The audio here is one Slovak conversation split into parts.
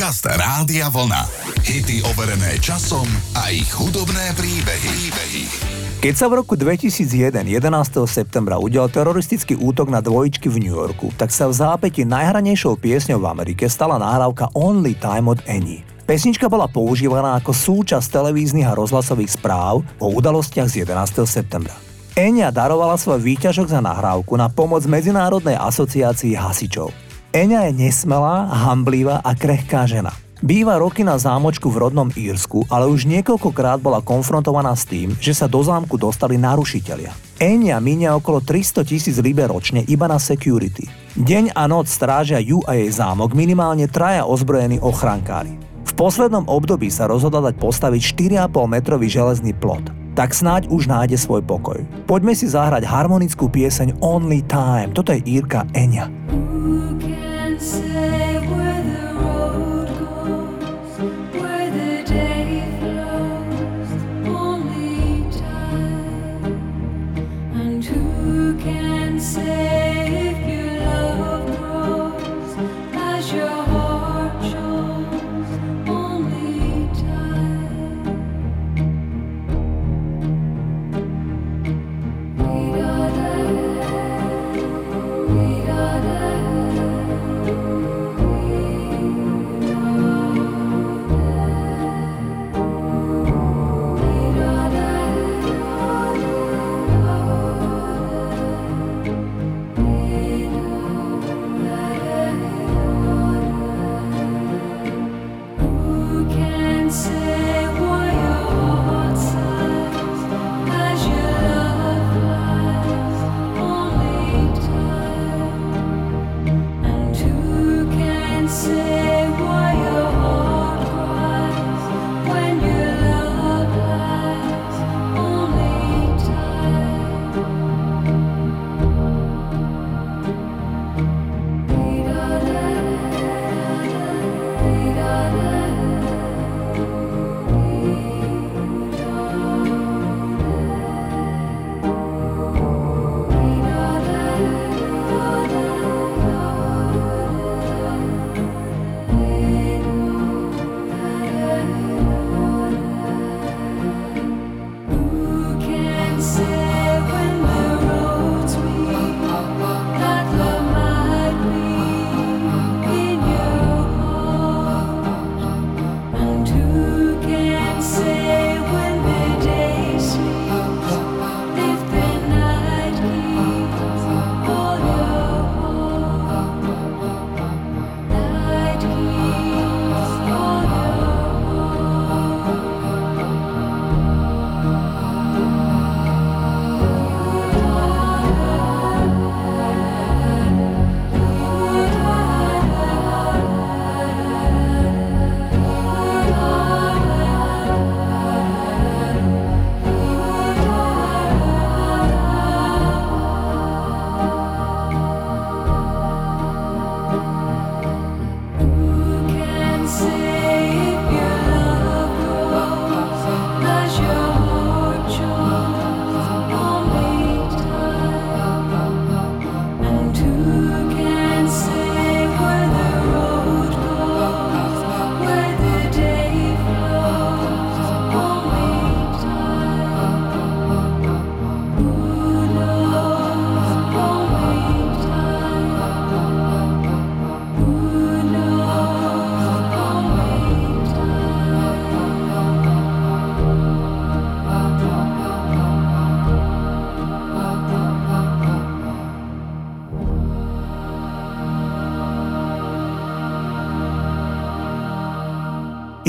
Podcast Rádia Vlna. Hity overené časom a ich hudobné príbehy. príbehy. Keď sa v roku 2001, 11. septembra udial teroristický útok na dvojičky v New Yorku, tak sa v zápäti najhranejšou piesňou v Amerike stala nahrávka Only Time od Annie. Pesnička bola používaná ako súčasť televíznych a rozhlasových správ o udalostiach z 11. septembra. Enya darovala svoj výťažok za nahrávku na pomoc Medzinárodnej asociácii hasičov. Eňa je nesmelá, hamblivá a krehká žena. Býva roky na zámočku v rodnom Írsku, ale už niekoľkokrát bola konfrontovaná s tým, že sa do zámku dostali narušitelia. Enya minia okolo 300 tisíc liber ročne iba na security. Deň a noc strážia ju a jej zámok minimálne traja ozbrojení ochrankári. V poslednom období sa rozhodla dať postaviť 4,5 metrový železný plot. Tak snáď už nájde svoj pokoj. Poďme si zahrať harmonickú pieseň Only Time. Toto je Írka Enya.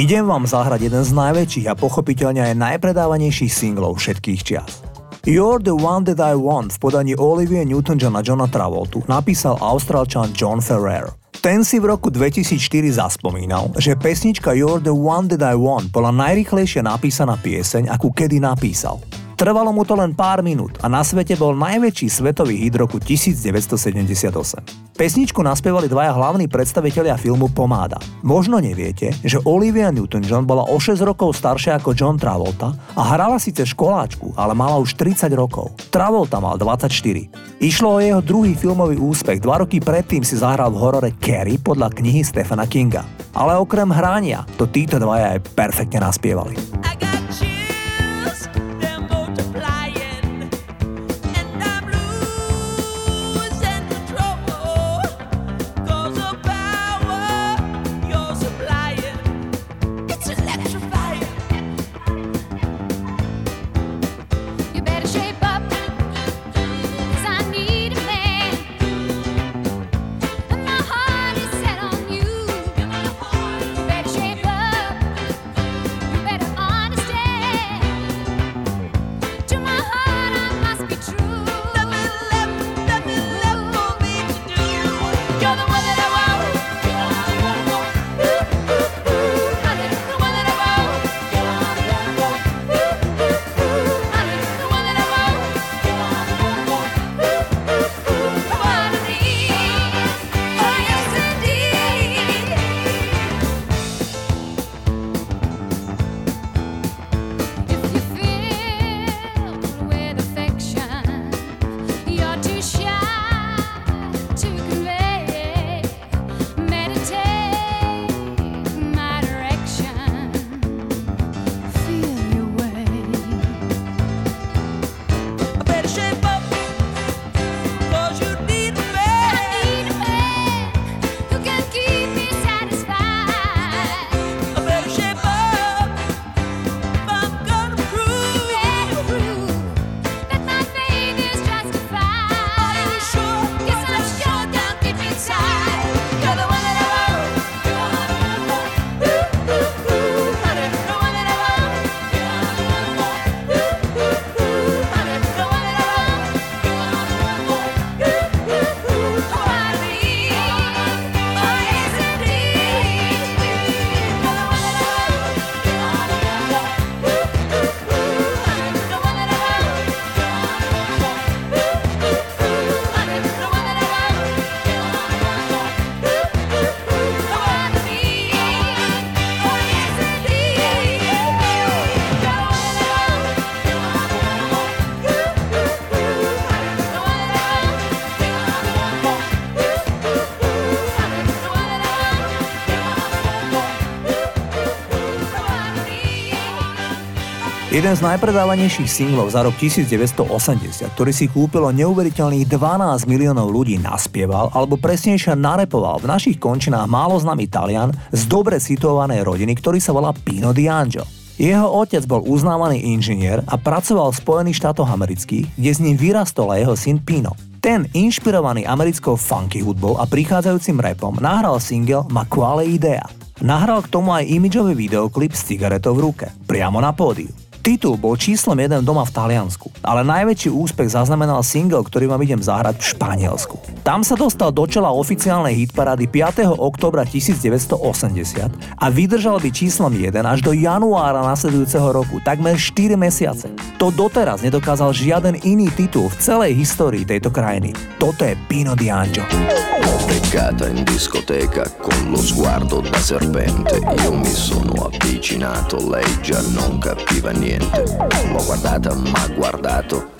Idem vám zahrať jeden z najväčších a pochopiteľne aj najpredávanejších singlov všetkých čias. You're the one that I want v podaní Olivia Newton-John a Johna Travoltu napísal austrálčan John Ferrer. Ten si v roku 2004 zaspomínal, že pesnička You're the one that I want bola najrychlejšie napísaná pieseň, akú kedy napísal. Trvalo mu to len pár minút a na svete bol najväčší svetový hit roku 1978. Pesničku naspievali dvaja hlavní predstavitelia filmu Pomáda. Možno neviete, že Olivia Newton-John bola o 6 rokov staršia ako John Travolta a hrala síce školáčku, ale mala už 30 rokov. Travolta mal 24. Išlo o jeho druhý filmový úspech, dva roky predtým si zahral v horore Carrie podľa knihy Stephena Kinga. Ale okrem hrania, to títo dvaja aj perfektne naspievali. Jeden z najpredávanejších singlov za rok 1980, ktorý si kúpilo neuveriteľných 12 miliónov ľudí, naspieval alebo presnejšie narepoval v našich končinách málo známy Talian z dobre situovanej rodiny, ktorý sa volá Pino Di Angio. Jeho otec bol uznávaný inžinier a pracoval v Spojených štátoch amerických, kde z ním vyrastol aj jeho syn Pino. Ten, inšpirovaný americkou funky hudbou a prichádzajúcim rapom, nahral single Ma quale idea. Nahral k tomu aj imidžový videoklip s cigaretou v ruke, priamo na pódiu. Titul bol číslom jeden doma v Taliansku, ale najväčší úspech zaznamenal single, ktorý vám idem zahrať v Španielsku. Tam sa dostal do čela oficiálnej hitparády 5. oktobra 1980 a vydržal by číslom 1 až do januára nasledujúceho roku, takmer 4 mesiace. To doteraz nedokázal žiaden iný titul v celej histórii tejto krajiny. Toto je Pino di Angio. Beccata in discoteca con lo sguardo da serpente, io mi sono avvicinato, lei già non capiva niente. L'ho guardata, ma guardato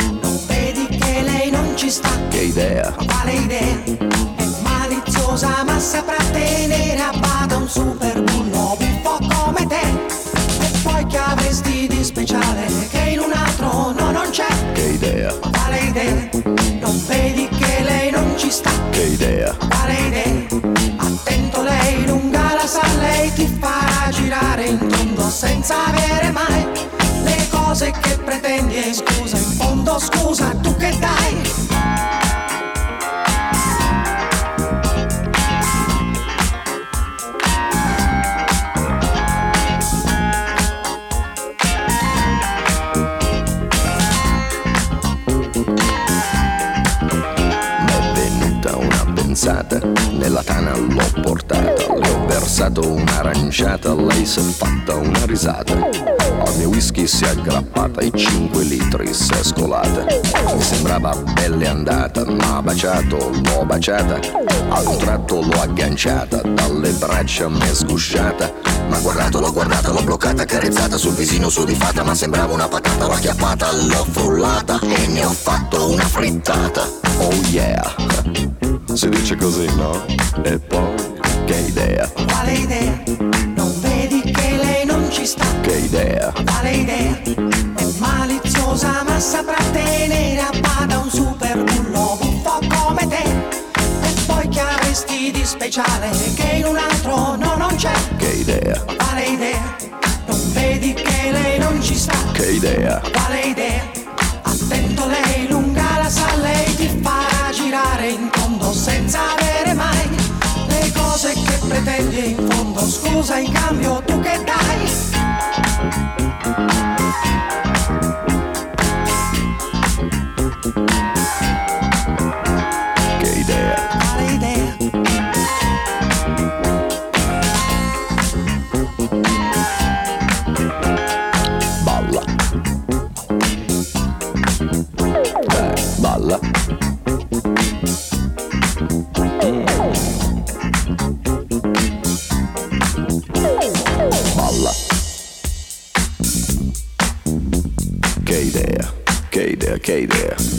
Sta? Che idea? Quale idea? È maliziosa ma saprà tenere a bada un super bullo buffo come te. E poi che avresti di speciale che in un altro no non c'è? Che idea? Quale idea? Non vedi che lei non ci sta? Che idea? Quale idea? Attento lei lunga la sa, lei ti farà girare in tondo senza avere mai cose che pretendi e scusa, in nella tana l'ho portata, le ho versato un'aranciata, lei si è fatta una risata. Al mio whisky si è aggrappata e 5 litri si è scolata. Mi sembrava belle andata, ma baciato, l'ho baciata. Ad un tratto l'ho agganciata, dalle braccia mi è sgusciata. Ma guardato, l'ho guardata, l'ho bloccata, carezzata sul visino sudifata, ma sembrava una patata, l'ho acchiappata, l'ho frullata e ne ho fatto una frittata. Oh yeah! Si dice così, no? E poi, che idea? Quale idea? Non vedi che lei non ci sta? Che idea? Quale idea? È maliziosa ma saprà tenere a bada un super bullo buffo come te. E poi che avresti di speciale che in un altro no non c'è? Che idea? Quale idea? Non vedi che lei non ci sta? Che idea? Quale idea? Attento lei, lunga la sa, lei ti farà girare in senza avere mai le cose che pretendi in fondo. Scusa in cambio tu che dai? Che idea,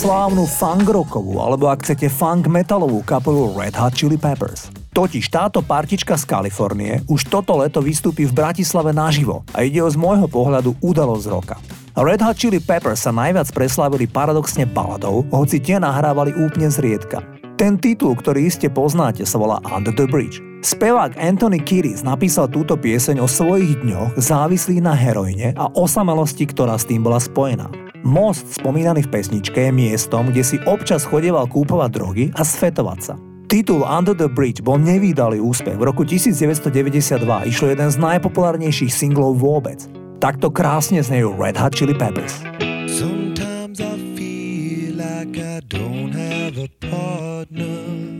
slávnu funk rockovú, alebo ak chcete funk metalovú kapelu Red Hot Chili Peppers. Totiž táto partička z Kalifornie už toto leto vystúpi v Bratislave naživo a ide o z môjho pohľadu udalosť roka. Red Hot Chili Peppers sa najviac preslávili paradoxne baladou, hoci tie nahrávali úplne zriedka. Ten titul, ktorý iste poznáte, sa volá Under the Bridge. Spevák Anthony Kiris napísal túto pieseň o svojich dňoch závislých na heroine a osamelosti, ktorá s tým bola spojená. Most, spomínaný v pesničke, je miestom, kde si občas chodieval kúpovať drogy a sfetovať sa. Titul Under the Bridge bol nevýdalý úspech. V roku 1992 išlo jeden z najpopulárnejších singlov vôbec. Takto krásne znejú Red Hot Chili Peppers. Sometimes I feel like I don't have a partner.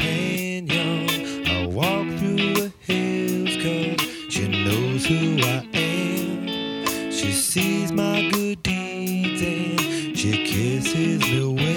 Who I am. She sees my good deeds and she kisses me windy.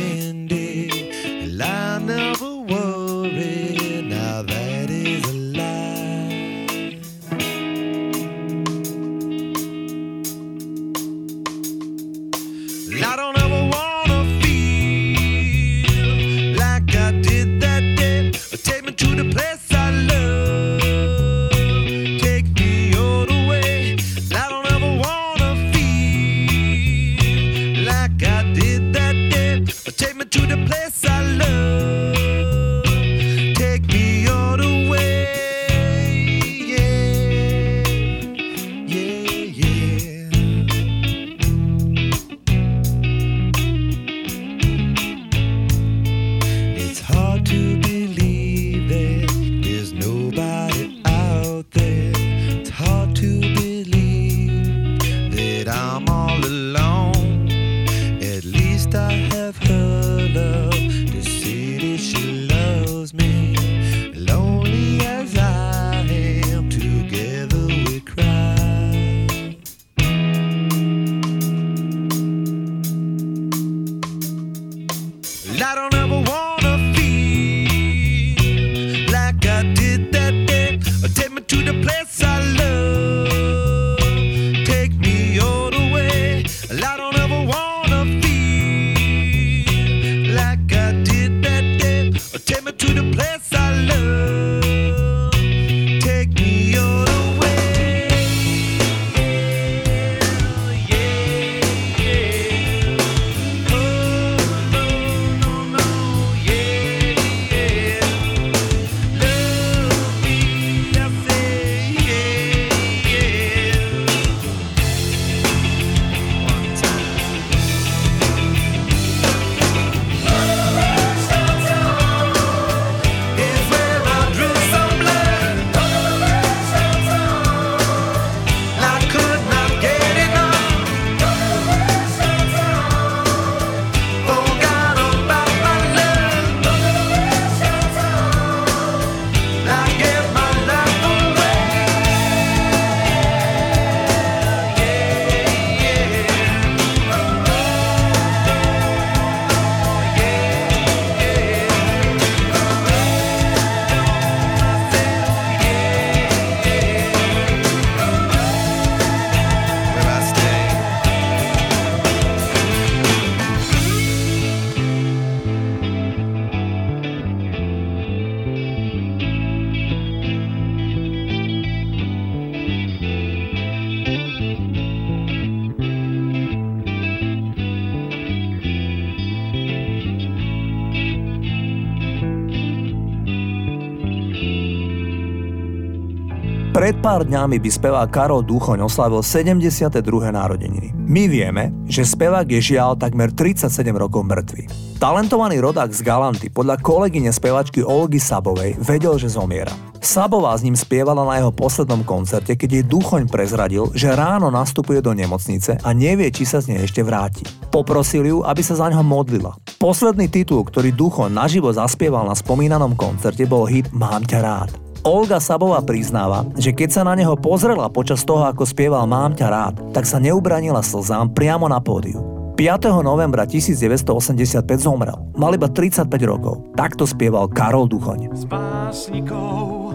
Pár dňami by spevák Karol Duchoň oslavil 72. narodeniny. My vieme, že spevák je žiaľ takmer 37 rokov mŕtvy. Talentovaný rodák z Galanty podľa kolegyne spevačky Olgy Sabovej vedel, že zomiera. Sabová s ním spievala na jeho poslednom koncerte, keď jej Duchoň prezradil, že ráno nastupuje do nemocnice a nevie, či sa z nej ešte vráti. Poprosil ju, aby sa za ňo modlila. Posledný titul, ktorý Duchoň naživo zaspieval na spomínanom koncerte, bol hit Mám ťa rád. Olga Sabová priznáva, že keď sa na neho pozrela počas toho, ako spieval Mám ťa rád, tak sa neubranila slzám priamo na pódiu. 5. novembra 1985 zomrel. Mal iba 35 rokov. Takto spieval Karol Duchoň. S básnikou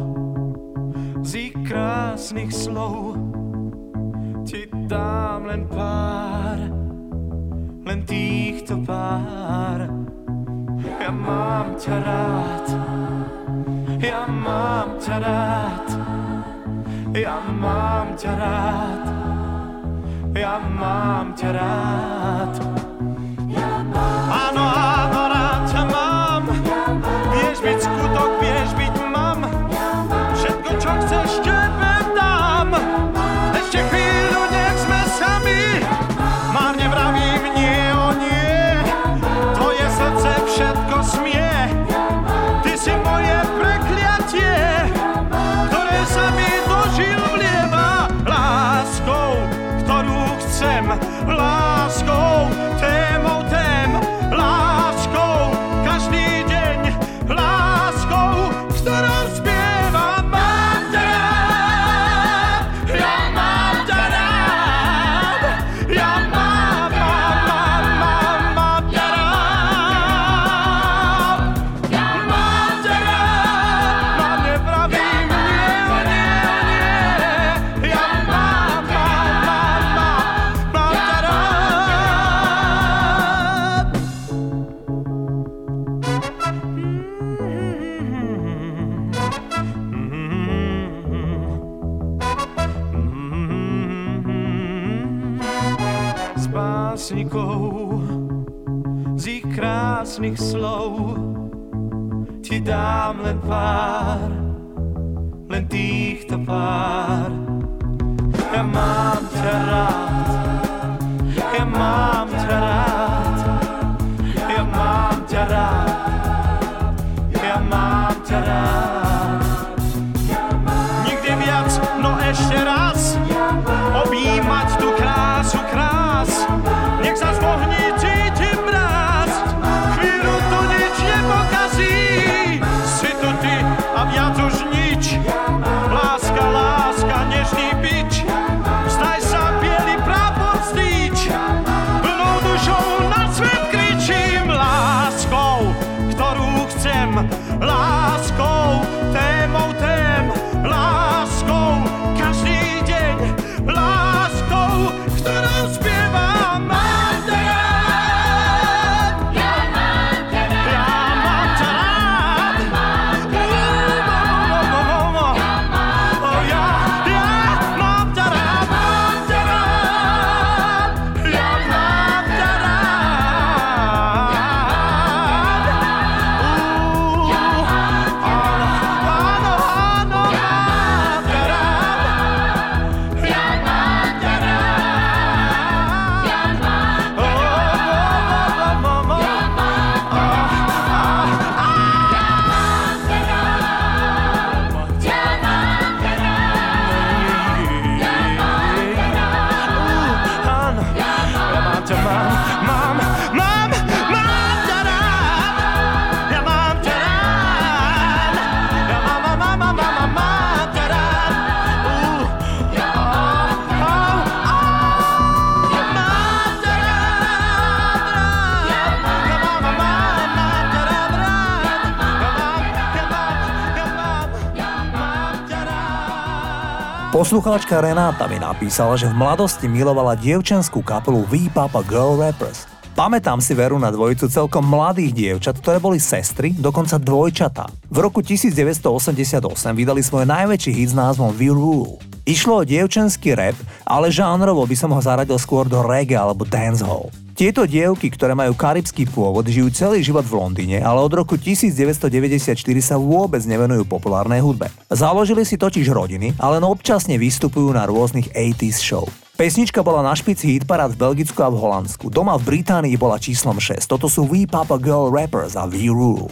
z krásnych slov ti dám len pár, len týchto pár. Ja mám ťa rád, ja mám ťa rád, ja mám ťa rád, ja mám ťa Poslucháčka Renáta mi napísala, že v mladosti milovala dievčenskú kapelu V-Papa Girl Rappers. Pamätám si veru na dvojicu celkom mladých dievčat, ktoré boli sestry, dokonca dvojčatá. V roku 1988 vydali svoj najväčší hit s názvom We Rule. Išlo o dievčenský rap, ale žánrovo by som ho zaradil skôr do reggae alebo dancehall. Tieto dievky, ktoré majú karibský pôvod, žijú celý život v Londýne, ale od roku 1994 sa vôbec nevenujú populárnej hudbe. Založili si totiž rodiny, ale len občasne vystupujú na rôznych 80s show. Pesnička bola na špici hitparád v Belgicku a v Holandsku. Doma v Británii bola číslom 6. Toto sú We Papa Girl Rappers a We Rule.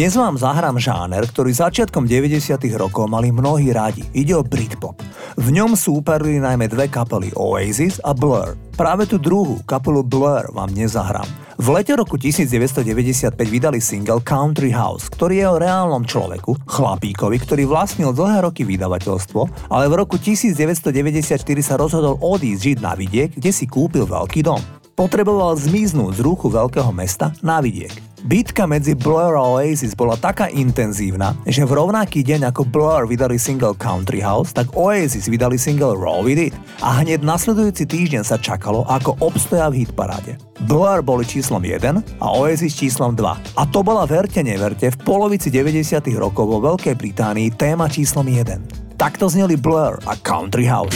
Dnes vám zahrám žáner, ktorý začiatkom 90 rokov mali mnohí radi. Ide o Britpop. V ňom súperili najmä dve kapely Oasis a Blur. Práve tú druhú, kapelu Blur, vám nezahrám. V lete roku 1995 vydali single Country House, ktorý je o reálnom človeku, chlapíkovi, ktorý vlastnil dlhé roky vydavateľstvo, ale v roku 1994 sa rozhodol odísť žiť na vidiek, kde si kúpil veľký dom. Potreboval zmiznúť z ruchu veľkého mesta na vidiek. Bitka medzi Blur a Oasis bola taká intenzívna, že v rovnaký deň ako Blur vydali single Country House, tak Oasis vydali single Roll With It a hneď nasledujúci týždeň sa čakalo, ako obstoja v hitparáde. Blur boli číslom 1 a Oasis číslom 2. A to bola verte neverte v polovici 90 rokov vo Veľkej Británii téma číslom 1. Takto zneli Blur a Country House.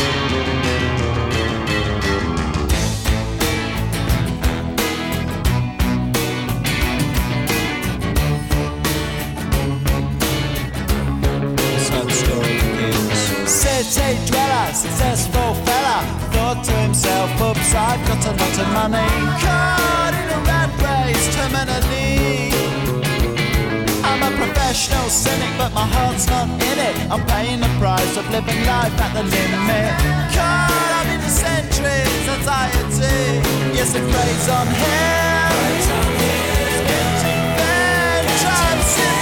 Money. Caught in a rat race terminally. I'm a professional cynic, but my heart's not in it. I'm paying the price of living life at the limit. Caught up in the centuries, anxiety. Yes, it preys on transient.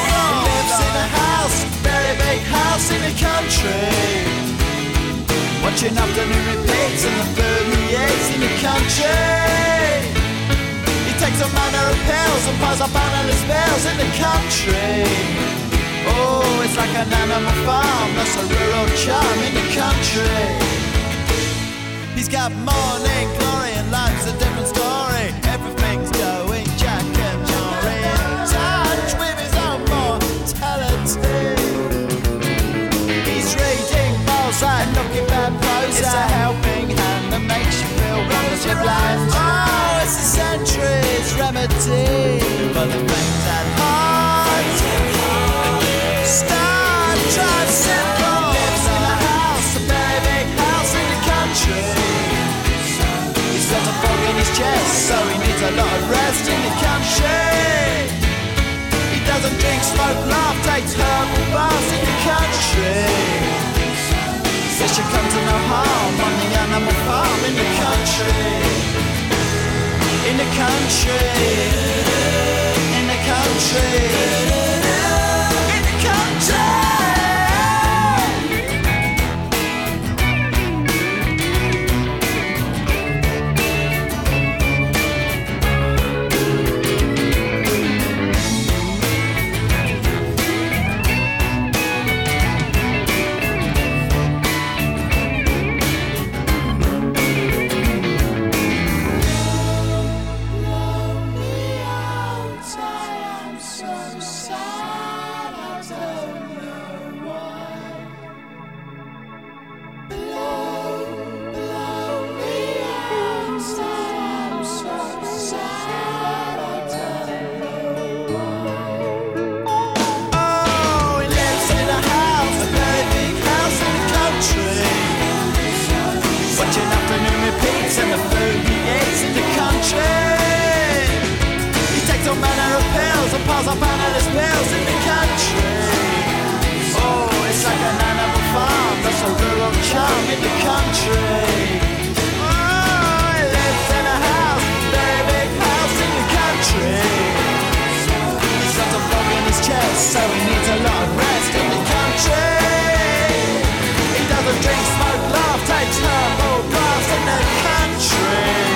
Lives in a house, very big house in the country. Watching afternoon repeats and the eats in the country. He takes a manner of pills and piles up analyst bills in the country. Oh, it's like an animal farm, that's a rural charm in the country. He's got morning glory and life's a different story. So he needs a lot of rest in the country. He doesn't drink, smoke, laugh, herbal baths in the country. To no harm on the animal farm in the country. In the country. In the country. Piles up analyst pills in the country. Oh, it's like an animal farm, that's a rural charm in the country. Oh, he lives in a house, very big house in the country. He's got a fog in his chest, so he needs a lot of rest in the country. He doesn't drink, smoke, laugh, takes herbal baths in the country.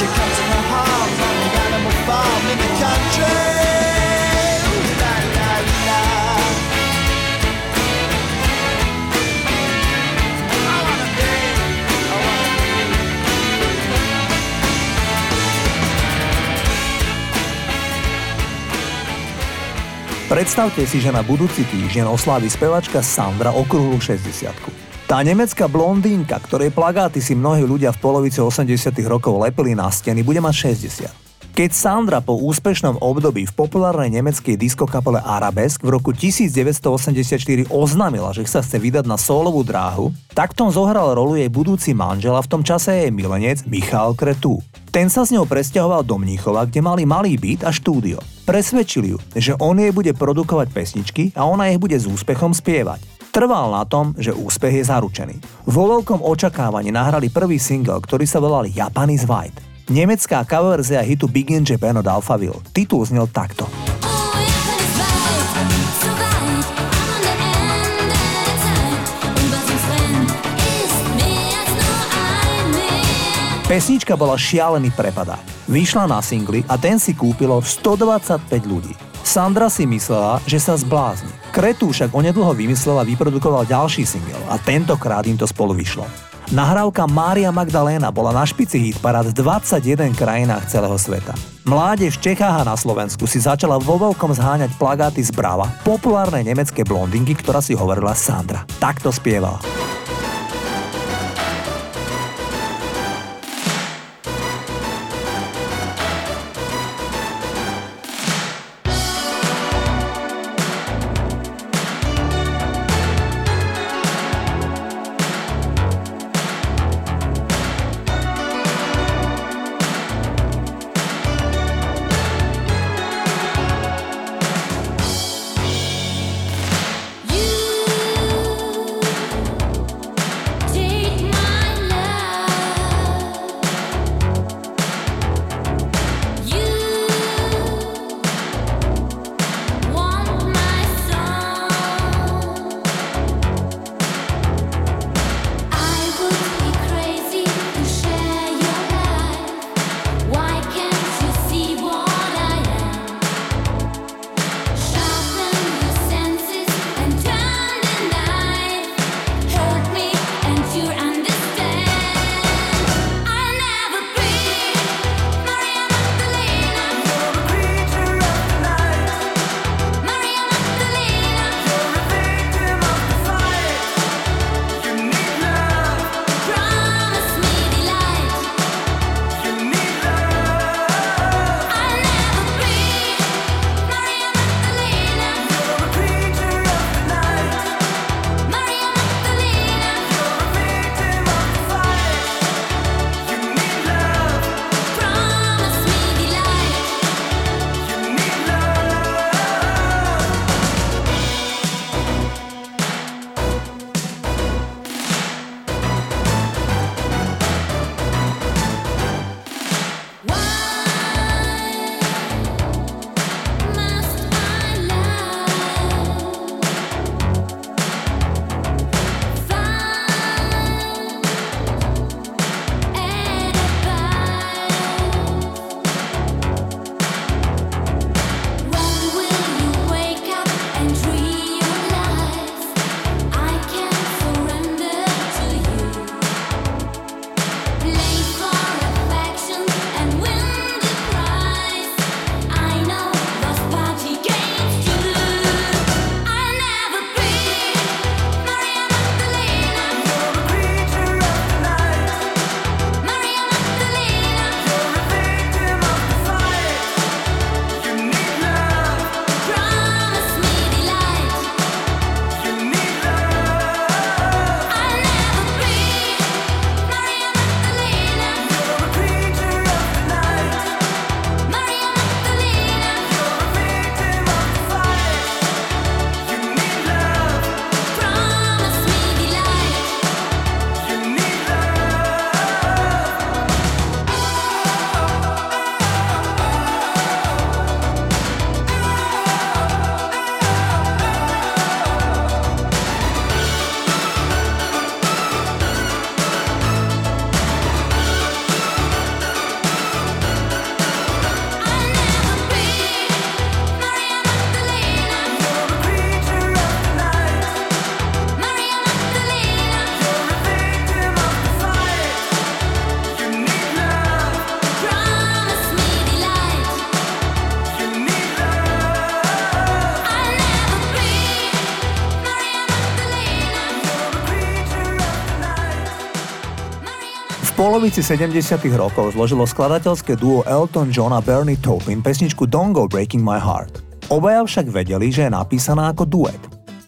You come to no harm on the animal farm in the country. Predstavte si, že na budúci týždeň oslávi spevačka Sandra okrúhlu 60 Tá nemecká blondínka, ktorej plagáty si mnohí ľudia v polovici 80 rokov lepili na steny, bude mať 60. Keď Sandra po úspešnom období v populárnej nemeckej diskokapele Arabesk v roku 1984 oznámila, že sa chce vydať na solovú dráhu, tak tom zohral rolu jej budúci manžel a v tom čase jej milenec Michal Kretu. Ten sa s ňou presťahoval do Mníchova, kde mali malý byt a štúdio. Presvedčili ju, že on jej bude produkovať pesničky a ona ich bude s úspechom spievať. Trval na tom, že úspech je zaručený. Vo veľkom očakávaní nahrali prvý single, ktorý sa volal Japan is White. Nemecká coverzia hitu Big in Japan od Alphaville. Titul znel takto. Pesnička bola šialený prepadák. Vyšla na singli a ten si kúpilo 125 ľudí. Sandra si myslela, že sa zblázni. Kretu však onedlho vymyslel a vyprodukoval ďalší single a tentokrát im to spolu vyšlo. Nahrávka Mária Magdaléna bola na špici hitparád v 21 krajinách celého sveta. Mládež v Čechách a na Slovensku si začala vo veľkom zháňať plagáty z Brava, populárnej nemeckej blondinky, ktorá si hovorila Sandra. Takto spievala. Polovici 70 rokov zložilo skladateľské duo Elton John a Bernie Taupin pesničku Don't Go Breaking My Heart. Obaja však vedeli, že je napísaná ako duet.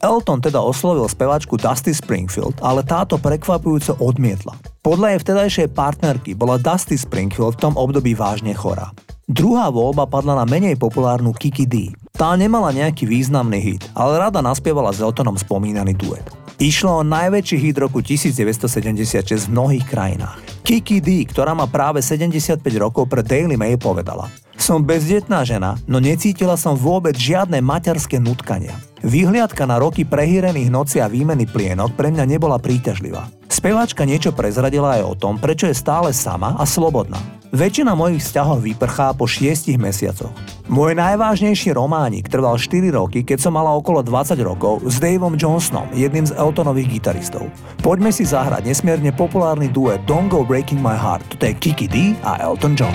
Elton teda oslovil speváčku Dusty Springfield, ale táto prekvapujúco odmietla. Podľa jej vtedajšej partnerky bola Dusty Springfield v tom období vážne chorá. Druhá voľba padla na menej populárnu Kiki D. Tá nemala nejaký významný hit, ale rada naspievala s Eltonom spomínaný duet. Išlo o najväčší hit roku 1976 v mnohých krajinách. Kiki D, ktorá má práve 75 rokov pre Daily Mail povedala Som bezdetná žena, no necítila som vôbec žiadne materské nutkania. Vyhliadka na roky prehýrených noci a výmeny plienok pre mňa nebola príťažlivá. Speváčka niečo prezradila aj o tom, prečo je stále sama a slobodná. Väčšina mojich vzťahov vyprchá po 6 mesiacoch. Môj najvážnejší románik trval 4 roky, keď som mala okolo 20 rokov s Daveom Johnsonom, jedným z Eltonových gitaristov. Poďme si zahrať nesmierne populárny duet Don't Go Breaking My Heart. Toto je Kiki D a Elton John.